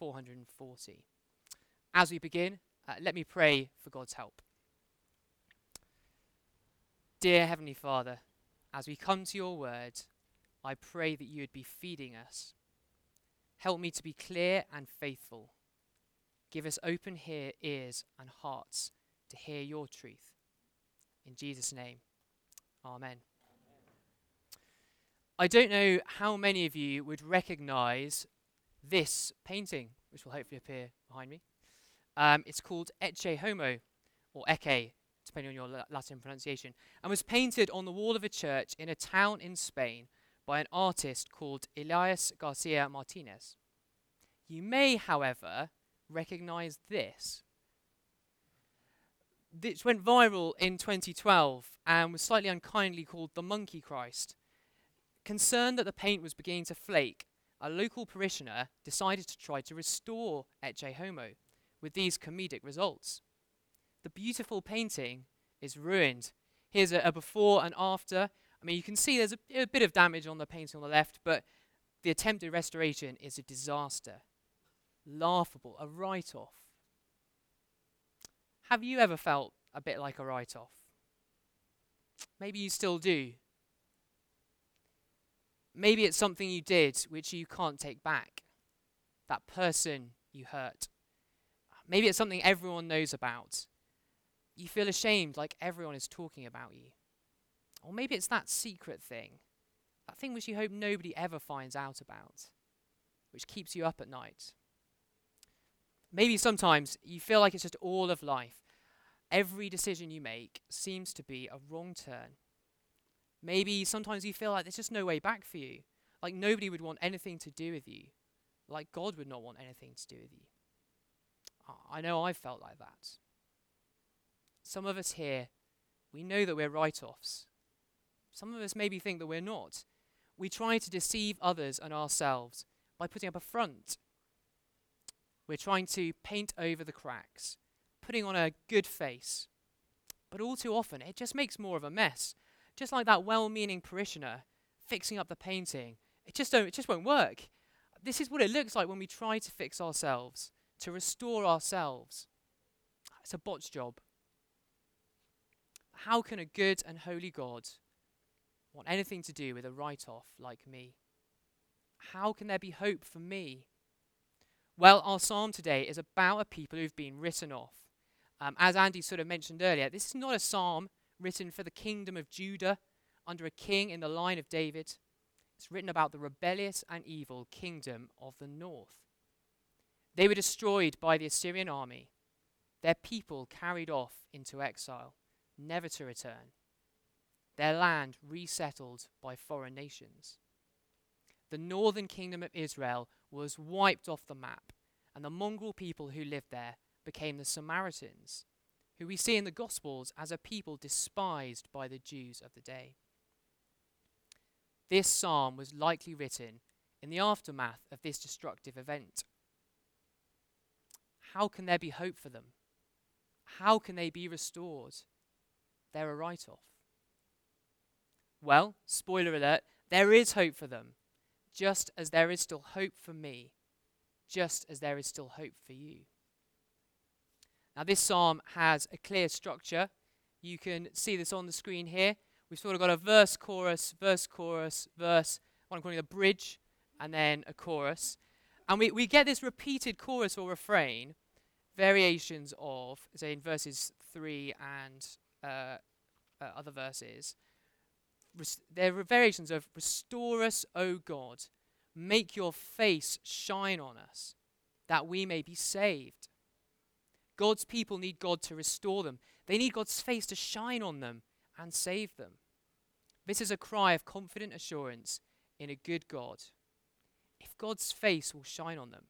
440. As we begin, uh, let me pray for God's help. Dear Heavenly Father, as we come to your word, I pray that you would be feeding us. Help me to be clear and faithful. Give us open hear, ears and hearts to hear your truth. In Jesus' name, Amen. I don't know how many of you would recognize this painting, which will hopefully appear behind me. Um, it's called Ecce Homo, or Ecce, depending on your Latin pronunciation, and was painted on the wall of a church in a town in Spain by an artist called Elias Garcia Martinez. You may, however, recognize this. This went viral in 2012 and was slightly unkindly called the Monkey Christ. Concerned that the paint was beginning to flake, a local parishioner decided to try to restore Ecce Homo with these comedic results. The beautiful painting is ruined. Here's a, a before and after. I mean, you can see there's a, a bit of damage on the painting on the left, but the attempted restoration is a disaster. Laughable, a write off. Have you ever felt a bit like a write off? Maybe you still do. Maybe it's something you did which you can't take back. That person you hurt. Maybe it's something everyone knows about. You feel ashamed like everyone is talking about you. Or maybe it's that secret thing, that thing which you hope nobody ever finds out about, which keeps you up at night. Maybe sometimes you feel like it's just all of life. Every decision you make seems to be a wrong turn. Maybe sometimes you feel like there's just no way back for you. Like nobody would want anything to do with you. Like God would not want anything to do with you. Ah, I know I've felt like that. Some of us here, we know that we're write offs. Some of us maybe think that we're not. We try to deceive others and ourselves by putting up a front. We're trying to paint over the cracks, putting on a good face. But all too often, it just makes more of a mess. Just like that well meaning parishioner fixing up the painting. It just, don't, it just won't work. This is what it looks like when we try to fix ourselves, to restore ourselves. It's a botch job. How can a good and holy God want anything to do with a write off like me? How can there be hope for me? Well, our psalm today is about a people who've been written off. Um, as Andy sort of mentioned earlier, this is not a psalm written for the kingdom of Judah under a king in the line of David. It's written about the rebellious and evil kingdom of the north. They were destroyed by the Assyrian army, their people carried off into exile, never to return, their land resettled by foreign nations. The northern kingdom of Israel was wiped off the map, and the mongrel people who lived there became the Samaritans, who we see in the Gospels as a people despised by the Jews of the day. This psalm was likely written in the aftermath of this destructive event. How can there be hope for them? How can they be restored? They're a write off. Well, spoiler alert, there is hope for them, just as there is still hope for me, just as there is still hope for you. Now, this psalm has a clear structure. You can see this on the screen here. We've sort of got a verse, chorus, verse, chorus, verse, what I'm calling a bridge, and then a chorus. And we, we get this repeated chorus or refrain, variations of, say, in verses 3 and uh, uh, other verses. Res- there are variations of, Restore us, O God, make your face shine on us, that we may be saved. God's people need God to restore them. They need God's face to shine on them and save them. This is a cry of confident assurance in a good God. If God's face will shine on them,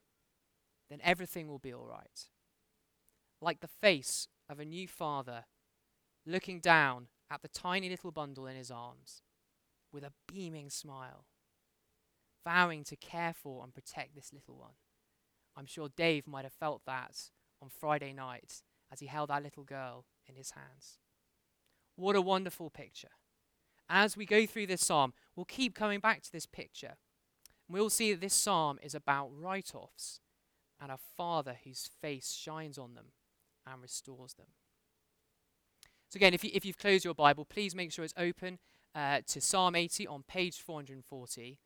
then everything will be all right. Like the face of a new father looking down at the tiny little bundle in his arms with a beaming smile, vowing to care for and protect this little one. I'm sure Dave might have felt that on Friday night as he held our little girl in his hands. What a wonderful picture. As we go through this psalm, we'll keep coming back to this picture. And We'll see that this psalm is about write offs, and a father whose face shines on them and restores them. So, again, if, you, if you've closed your Bible, please make sure it's open uh, to Psalm 80 on page 440.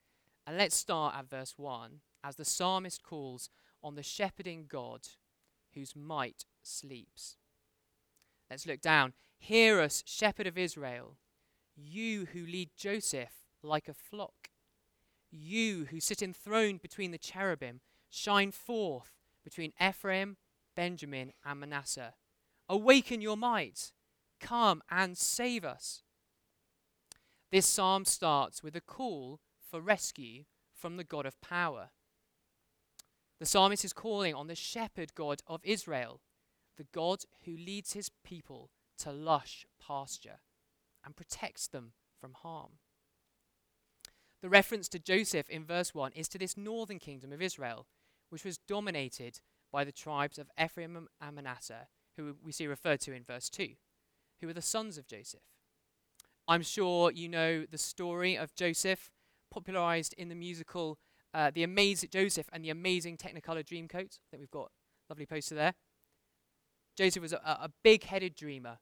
And let's start at verse 1 as the psalmist calls on the shepherding God whose might sleeps. Let's look down. Hear us, shepherd of Israel, you who lead Joseph like a flock. You who sit enthroned between the cherubim, shine forth between Ephraim, Benjamin, and Manasseh. Awaken your might. Come and save us. This psalm starts with a call for rescue from the God of power. The psalmist is calling on the shepherd God of Israel, the God who leads his people to lush pasture and protects them from harm. The reference to Joseph in verse 1 is to this northern kingdom of Israel, which was dominated by the tribes of Ephraim and Manasseh, who we see referred to in verse 2, who were the sons of Joseph. I'm sure you know the story of Joseph, popularized in the musical uh, The Amazing Joseph and the Amazing Technicolor Dreamcoat. I think we've got lovely poster there. Joseph was a, a big headed dreamer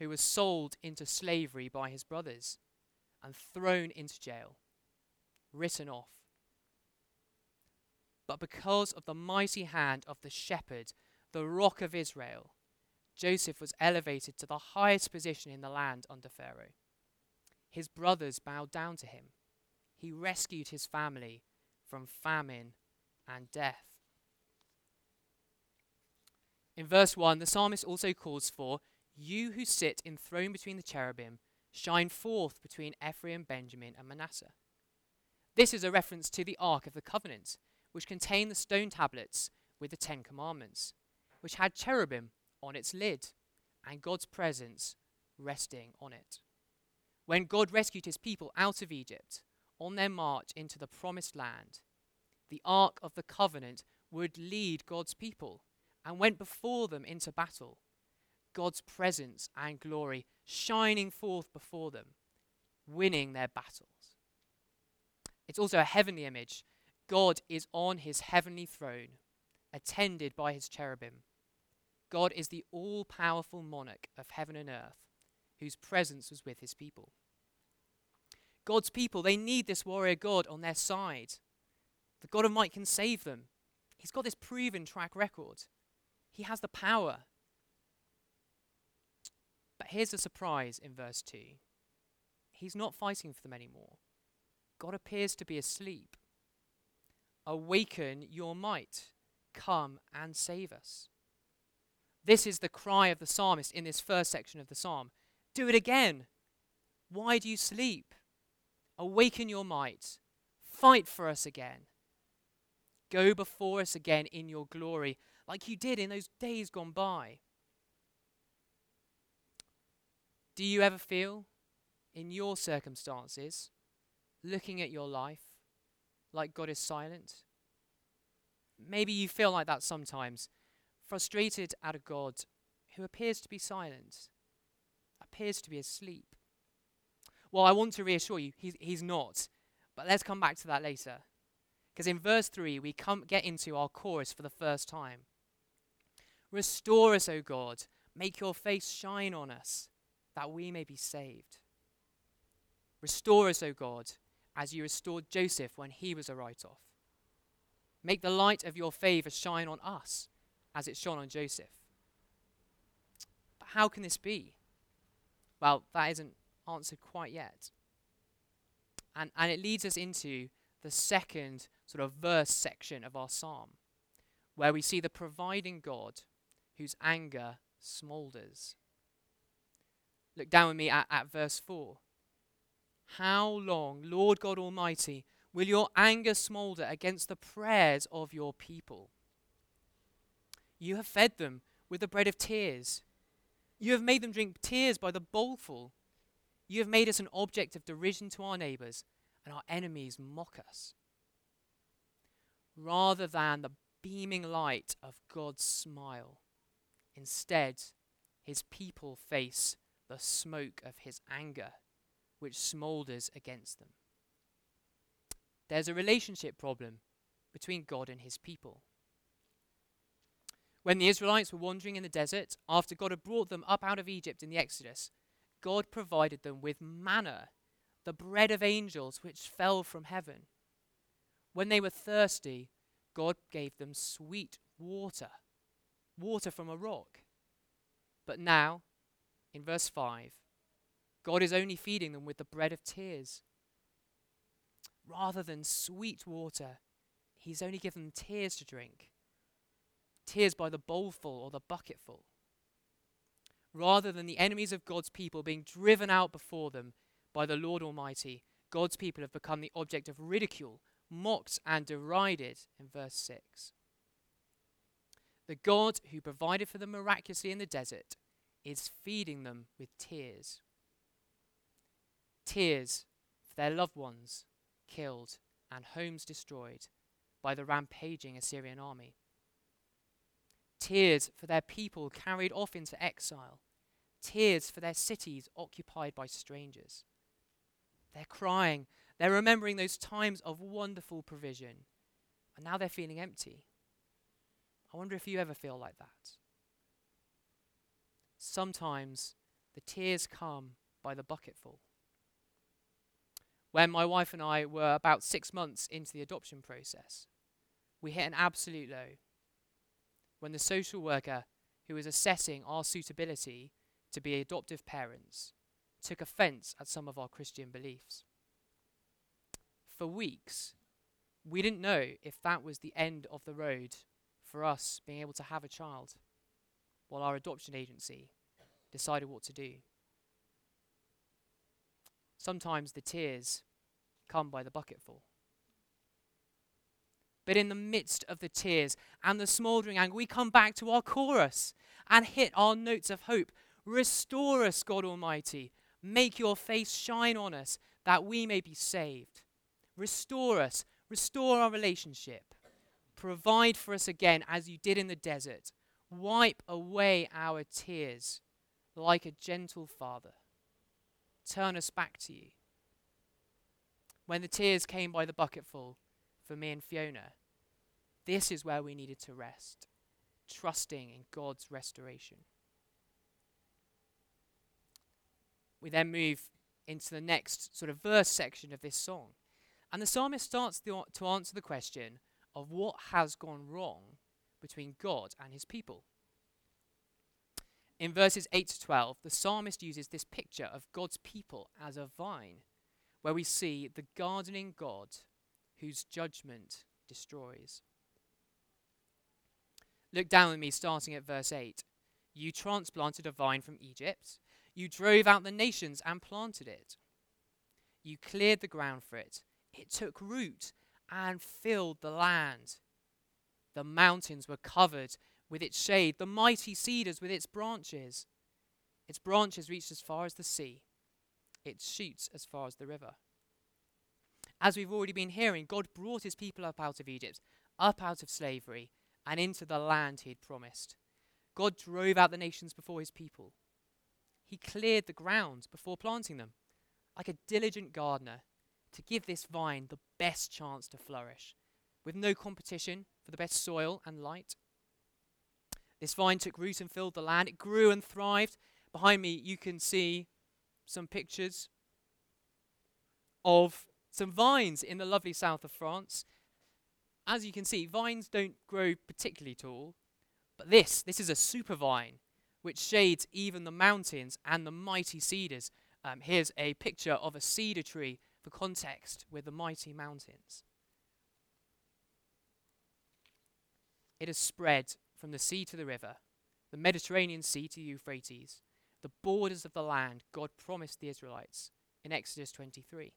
who was sold into slavery by his brothers and thrown into jail, written off. But because of the mighty hand of the shepherd, the rock of Israel, Joseph was elevated to the highest position in the land under Pharaoh. His brothers bowed down to him. He rescued his family from famine and death. In verse 1, the psalmist also calls for you who sit enthroned between the cherubim, shine forth between Ephraim, Benjamin, and Manasseh. This is a reference to the Ark of the Covenant, which contained the stone tablets with the Ten Commandments, which had cherubim on its lid and God's presence resting on it. When God rescued his people out of Egypt on their march into the promised land, the Ark of the Covenant would lead God's people and went before them into battle God's presence and glory shining forth before them, winning their battles. It's also a heavenly image. God is on his heavenly throne, attended by his cherubim. God is the all powerful monarch of heaven and earth, whose presence was with his people. God's people, they need this warrior God on their side. The God of might can save them. He's got this proven track record. He has the power but here's the surprise in verse 2 He's not fighting for them anymore. God appears to be asleep. Awaken your might. Come and save us. This is the cry of the psalmist in this first section of the psalm. Do it again. Why do you sleep? Awaken your might. Fight for us again. Go before us again in your glory, like you did in those days gone by. Do you ever feel, in your circumstances, looking at your life, like God is silent? Maybe you feel like that sometimes, frustrated at a God who appears to be silent, appears to be asleep. Well, I want to reassure you, he's, he's not. But let's come back to that later. Because in verse 3, we come, get into our chorus for the first time. Restore us, O God. Make your face shine on us that we may be saved. Restore us, O God, as you restored Joseph when he was a write off. Make the light of your favor shine on us as it shone on Joseph. But how can this be? Well, that isn't answered quite yet. And, and it leads us into the second sort of verse section of our psalm, where we see the providing God whose anger smoulders. Look down with me at, at verse 4. How long, Lord God Almighty, will your anger smolder against the prayers of your people? You have fed them with the bread of tears. You have made them drink tears by the bowlful. You have made us an object of derision to our neighbors, and our enemies mock us. Rather than the beaming light of God's smile, instead, his people face the smoke of his anger, which smoulders against them. There's a relationship problem between God and his people. When the Israelites were wandering in the desert, after God had brought them up out of Egypt in the Exodus, God provided them with manna, the bread of angels which fell from heaven. When they were thirsty, God gave them sweet water, water from a rock. But now, in verse 5, God is only feeding them with the bread of tears. Rather than sweet water, He's only given them tears to drink. Tears by the bowlful or the bucketful. Rather than the enemies of God's people being driven out before them by the Lord Almighty, God's people have become the object of ridicule, mocked, and derided in verse 6. The God who provided for them miraculously in the desert is feeding them with tears. Tears for their loved ones killed and homes destroyed by the rampaging Assyrian army. Tears for their people carried off into exile. Tears for their cities occupied by strangers. They're crying. They're remembering those times of wonderful provision. And now they're feeling empty. I wonder if you ever feel like that. Sometimes the tears come by the bucketful. When my wife and I were about six months into the adoption process, we hit an absolute low. When the social worker who was assessing our suitability to be adoptive parents took offense at some of our Christian beliefs. For weeks, we didn't know if that was the end of the road for us being able to have a child while our adoption agency decided what to do. Sometimes the tears come by the bucketful. But in the midst of the tears and the smouldering anger, we come back to our chorus and hit our notes of hope. Restore us, God Almighty. Make your face shine on us that we may be saved. Restore us. Restore our relationship. Provide for us again as you did in the desert. Wipe away our tears like a gentle father. Turn us back to you. When the tears came by the bucketful for me and Fiona, this is where we needed to rest, trusting in God's restoration. We then move into the next sort of verse section of this song. And the psalmist starts to answer the question of what has gone wrong between God and his people. In verses 8 to 12, the psalmist uses this picture of God's people as a vine, where we see the gardening God whose judgment destroys. Look down with me, starting at verse 8. You transplanted a vine from Egypt. You drove out the nations and planted it. You cleared the ground for it. It took root and filled the land. The mountains were covered with its shade, the mighty cedars with its branches. Its branches reached as far as the sea, its shoots as far as the river. As we've already been hearing, God brought his people up out of Egypt, up out of slavery, and into the land he had promised. God drove out the nations before his people. He cleared the ground before planting them, like a diligent gardener, to give this vine the best chance to flourish, with no competition for the best soil and light. This vine took root and filled the land. It grew and thrived. Behind me, you can see some pictures of some vines in the lovely south of France. As you can see, vines don't grow particularly tall, but this, this is a super vine which shades even the mountains and the mighty cedars. Um, here's a picture of a cedar tree for context with the mighty mountains. It has spread from the sea to the river, the Mediterranean Sea to Euphrates, the borders of the land God promised the Israelites in Exodus 23.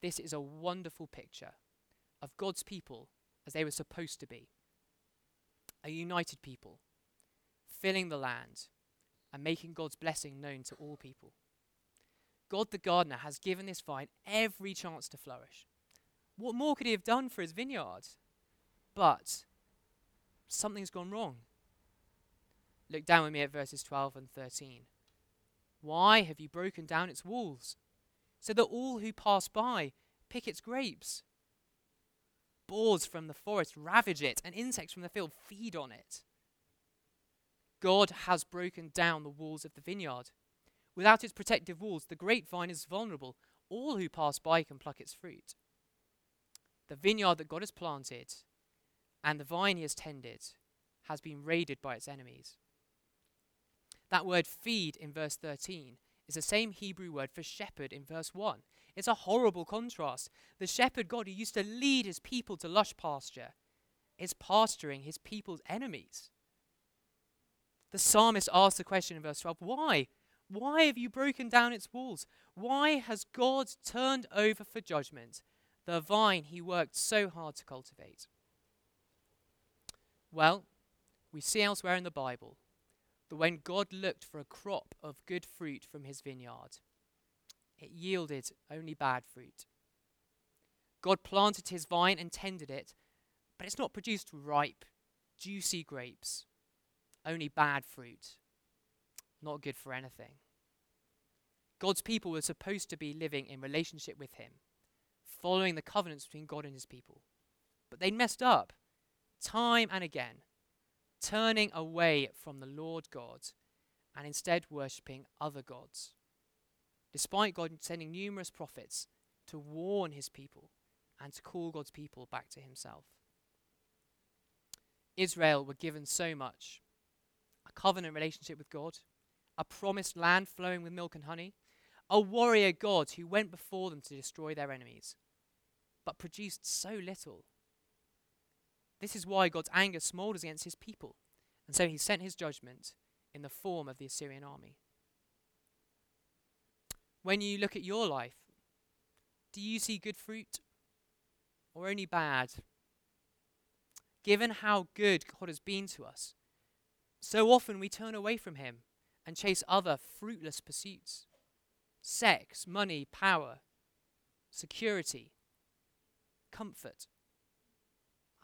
This is a wonderful picture of God's people as they were supposed to be a united people, filling the land and making God's blessing known to all people. God the gardener has given this vine every chance to flourish. What more could he have done for his vineyard? But something's gone wrong. Look down with me at verses 12 and 13. Why have you broken down its walls, so that all who pass by pick its grapes? Boars from the forest ravage it, and insects from the field feed on it. God has broken down the walls of the vineyard. Without its protective walls, the grapevine is vulnerable. All who pass by can pluck its fruit. The vineyard that God has planted and the vine he has tended has been raided by its enemies. That word feed in verse 13 is the same Hebrew word for shepherd in verse 1. It's a horrible contrast. The shepherd God who used to lead his people to lush pasture is pasturing his people's enemies. The psalmist asks the question in verse 12 why? Why have you broken down its walls? Why has God turned over for judgment the vine he worked so hard to cultivate? Well, we see elsewhere in the Bible that when God looked for a crop of good fruit from his vineyard, it yielded only bad fruit. God planted his vine and tended it, but it's not produced ripe, juicy grapes, only bad fruit. Not good for anything. God's people were supposed to be living in relationship with him, following the covenants between God and his people. But they messed up time and again turning away from the Lord God and instead worshipping other gods. Despite God sending numerous prophets to warn his people and to call God's people back to himself. Israel were given so much a covenant relationship with God, a promised land flowing with milk and honey, a warrior God who went before them to destroy their enemies, but produced so little this is why God's anger smolders against his people. And so he sent his judgment in the form of the Assyrian army. When you look at your life, do you see good fruit or only bad? Given how good God has been to us, so often we turn away from him and chase other fruitless pursuits sex, money, power, security, comfort.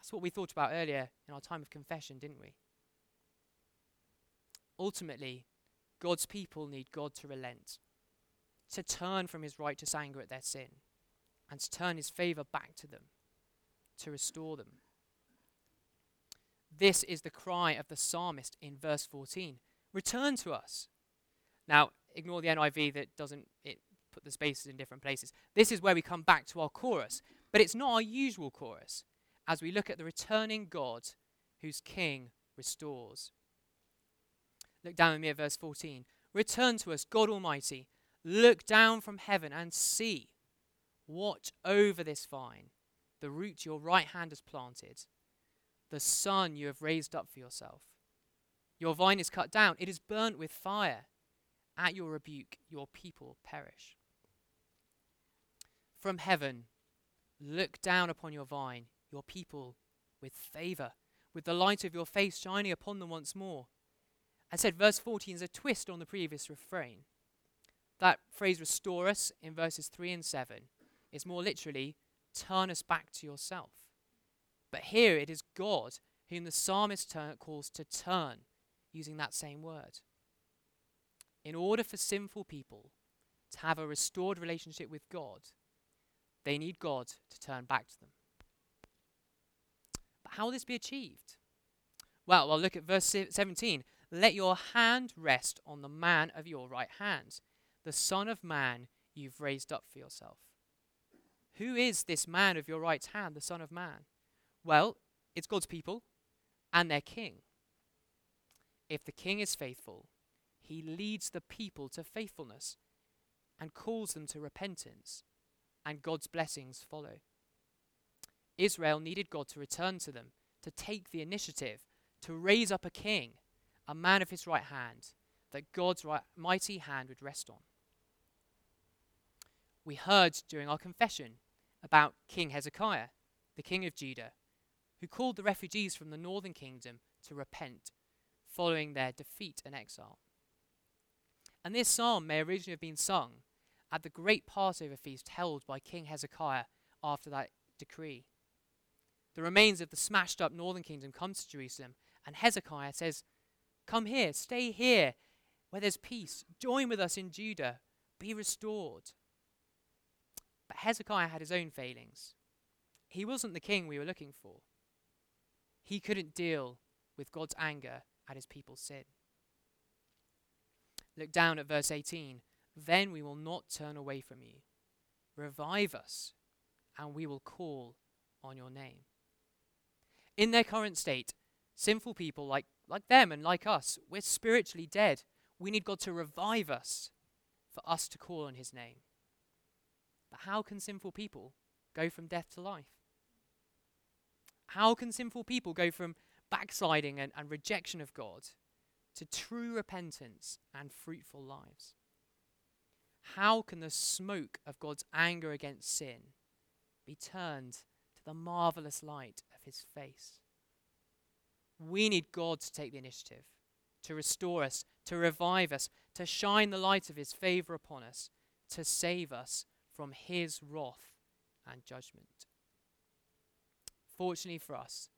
That's what we thought about earlier in our time of confession, didn't we? Ultimately, God's people need God to relent, to turn from his righteous anger at their sin, and to turn his favor back to them, to restore them. This is the cry of the psalmist in verse 14 Return to us. Now, ignore the NIV that doesn't it put the spaces in different places. This is where we come back to our chorus, but it's not our usual chorus as we look at the returning God whose King restores. Look down with me at verse 14. Return to us, God Almighty. Look down from heaven and see. Watch over this vine, the root your right hand has planted, the son you have raised up for yourself. Your vine is cut down, it is burnt with fire. At your rebuke, your people perish. From heaven, look down upon your vine, your people with favor, with the light of your face shining upon them once more. I said verse 14 is a twist on the previous refrain. That phrase, restore us, in verses 3 and 7, is more literally, turn us back to yourself. But here it is God whom the psalmist turn, calls to turn, using that same word. In order for sinful people to have a restored relationship with God, they need God to turn back to them. How will this be achieved? Well, well, look at verse 17. Let your hand rest on the man of your right hand, the Son of Man you've raised up for yourself. Who is this man of your right hand, the Son of Man? Well, it's God's people and their king. If the king is faithful, he leads the people to faithfulness and calls them to repentance, and God's blessings follow. Israel needed God to return to them, to take the initiative, to raise up a king, a man of his right hand, that God's right, mighty hand would rest on. We heard during our confession about King Hezekiah, the king of Judah, who called the refugees from the northern kingdom to repent following their defeat and exile. And this psalm may originally have been sung at the great Passover feast held by King Hezekiah after that decree the remains of the smashed up northern kingdom comes to Jerusalem, and Hezekiah says, Come here, stay here, where there's peace. Join with us in Judah, be restored. But Hezekiah had his own failings. He wasn't the king we were looking for. He couldn't deal with God's anger at his people's sin. Look down at verse 18. Then we will not turn away from you. Revive us, and we will call on your name. In their current state, sinful people like, like them and like us, we're spiritually dead. We need God to revive us for us to call on his name. But how can sinful people go from death to life? How can sinful people go from backsliding and, and rejection of God to true repentance and fruitful lives? How can the smoke of God's anger against sin be turned the marvelous light of his face? We need God to take the initiative, to restore us, to revive us, to shine the light of his favor upon us, to save us from his wrath and judgment. Fortunately for us,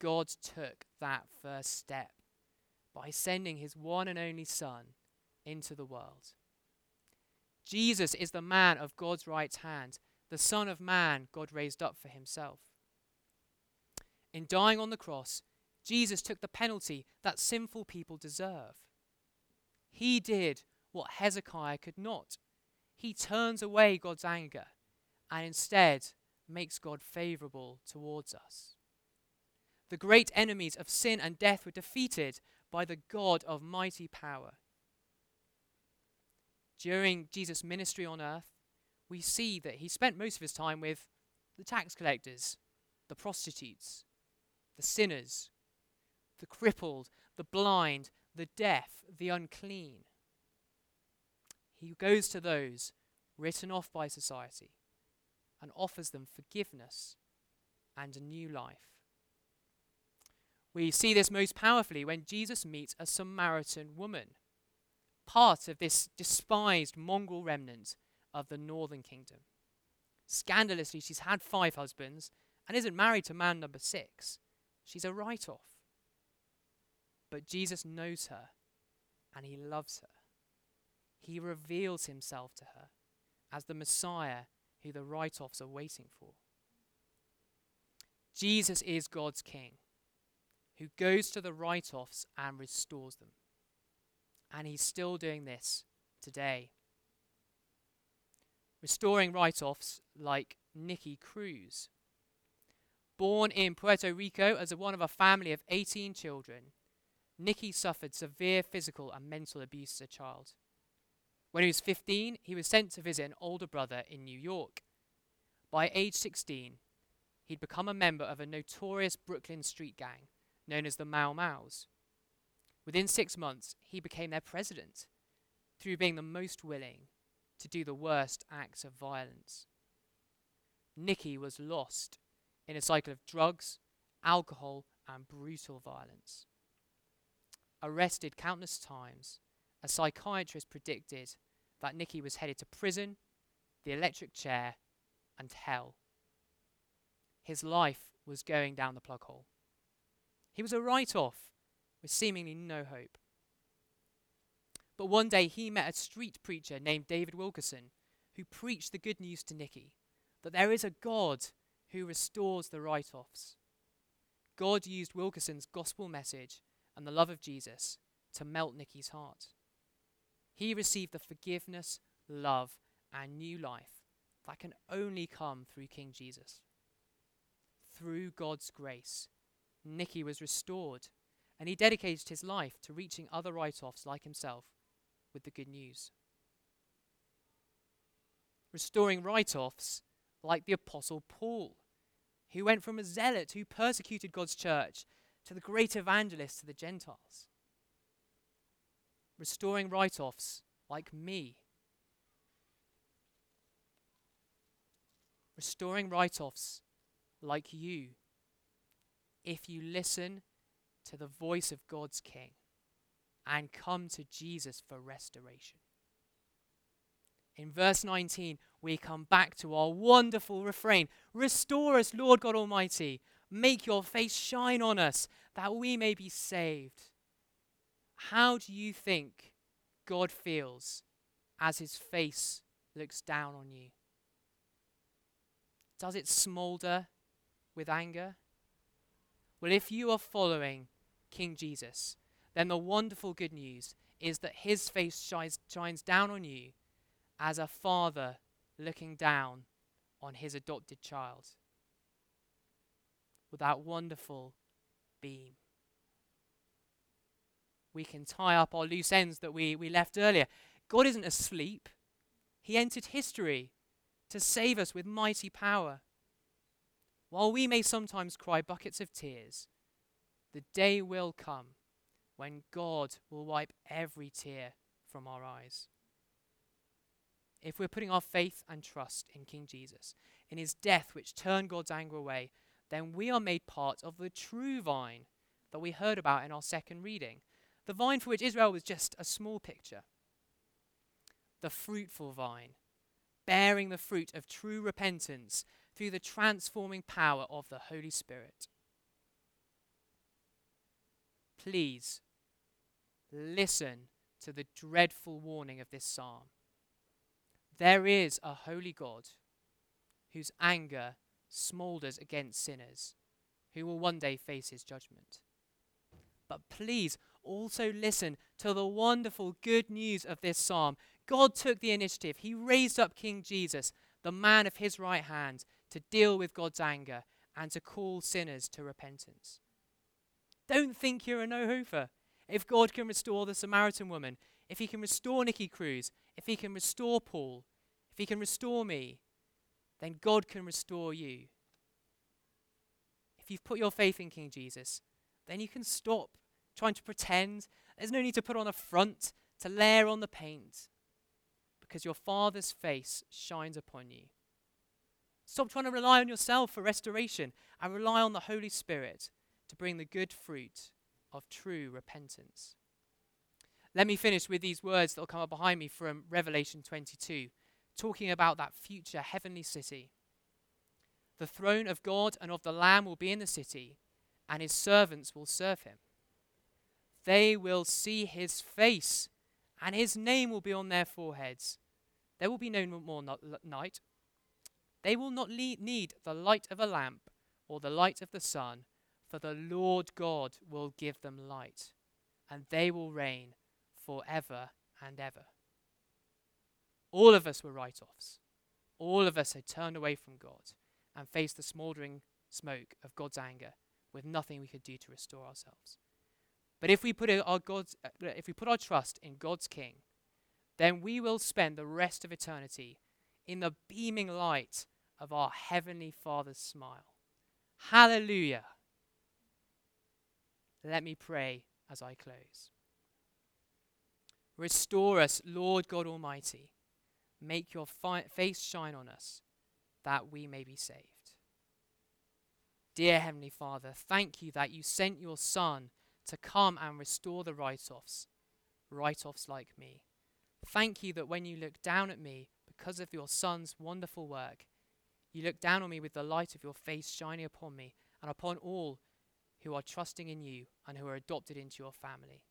God took that first step by sending his one and only Son into the world. Jesus is the man of God's right hand, the Son of Man God raised up for himself. In dying on the cross, Jesus took the penalty that sinful people deserve. He did what Hezekiah could not. He turns away God's anger and instead makes God favorable towards us. The great enemies of sin and death were defeated by the God of mighty power. During Jesus' ministry on earth, we see that he spent most of his time with the tax collectors, the prostitutes, the sinners, the crippled, the blind, the deaf, the unclean. He goes to those written off by society and offers them forgiveness and a new life. We see this most powerfully when Jesus meets a Samaritan woman, part of this despised mongrel remnant of the northern kingdom. Scandalously, she's had five husbands and isn't married to man number six. She's a write off. But Jesus knows her and he loves her. He reveals himself to her as the Messiah who the write offs are waiting for. Jesus is God's King who goes to the write offs and restores them. And he's still doing this today. Restoring write offs like Nicky Cruz. Born in Puerto Rico as one of a family of 18 children, Nicky suffered severe physical and mental abuse as a child. When he was 15, he was sent to visit an older brother in New York. By age 16, he'd become a member of a notorious Brooklyn street gang known as the Mau Mau's. Within six months, he became their president through being the most willing to do the worst acts of violence. Nicky was lost in a cycle of drugs, alcohol, and brutal violence. Arrested countless times, a psychiatrist predicted that Nicky was headed to prison, the electric chair, and hell. His life was going down the plug hole. He was a write off with seemingly no hope. But one day he met a street preacher named David Wilkerson who preached the good news to Nicky that there is a God who restores the write offs. God used Wilkerson's gospel message and the love of Jesus to melt Nicky's heart. He received the forgiveness, love, and new life that can only come through King Jesus. Through God's grace, Nicky was restored, and he dedicated his life to reaching other write offs like himself with the good news. Restoring write offs like the Apostle Paul, who went from a zealot who persecuted God's church to the great evangelist to the Gentiles restoring write offs like me. Restoring write offs like you. If you listen to the voice of God's King and come to Jesus for restoration. In verse 19, we come back to our wonderful refrain Restore us, Lord God Almighty. Make your face shine on us, that we may be saved. How do you think God feels as his face looks down on you? Does it smolder with anger? Well, if you are following King Jesus, then the wonderful good news is that his face shines, shines down on you as a father looking down on his adopted child with that wonderful beam. We can tie up our loose ends that we, we left earlier. God isn't asleep, He entered history to save us with mighty power. While we may sometimes cry buckets of tears, the day will come when God will wipe every tear from our eyes. If we're putting our faith and trust in King Jesus, in his death which turned God's anger away, then we are made part of the true vine that we heard about in our second reading. The vine for which Israel was just a small picture. The fruitful vine, bearing the fruit of true repentance through the transforming power of the Holy Spirit. Please listen to the dreadful warning of this psalm. There is a holy God whose anger smoulders against sinners who will one day face his judgment. But please also listen to the wonderful good news of this psalm. God took the initiative. He raised up King Jesus, the man of his right hand, to deal with God's anger and to call sinners to repentance. Don't think you're a no-hoofer. If God can restore the Samaritan woman, if he can restore Nicky Cruz, if he can restore Paul, if he can restore me, then God can restore you. If you've put your faith in King Jesus, then you can stop trying to pretend. There's no need to put on a front, to layer on the paint, because your Father's face shines upon you. Stop trying to rely on yourself for restoration and rely on the Holy Spirit to bring the good fruit of true repentance. Let me finish with these words that will come up behind me from Revelation 22 talking about that future heavenly city. The throne of God and of the Lamb will be in the city, and his servants will serve him. They will see his face, and his name will be on their foreheads. There will be no more night. They will not need the light of a lamp or the light of the sun, for the Lord God will give them light, and they will reign forever and ever. All of us were write offs. All of us had turned away from God and faced the smouldering smoke of God's anger with nothing we could do to restore ourselves. But if we put our God's, if we put our trust in God's King, then we will spend the rest of eternity in the beaming light of our heavenly Father's smile. Hallelujah. Let me pray as I close. Restore us, Lord God Almighty Make your fi- face shine on us, that we may be saved. Dear Heavenly Father, thank you that you sent your Son to come and restore the write offs, write offs like me. Thank you that when you look down at me because of your Son's wonderful work, you look down on me with the light of your face shining upon me and upon all who are trusting in you and who are adopted into your family.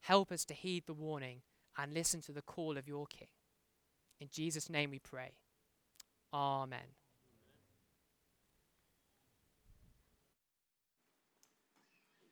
Help us to heed the warning and listen to the call of your King. In Jesus' name we pray. Amen.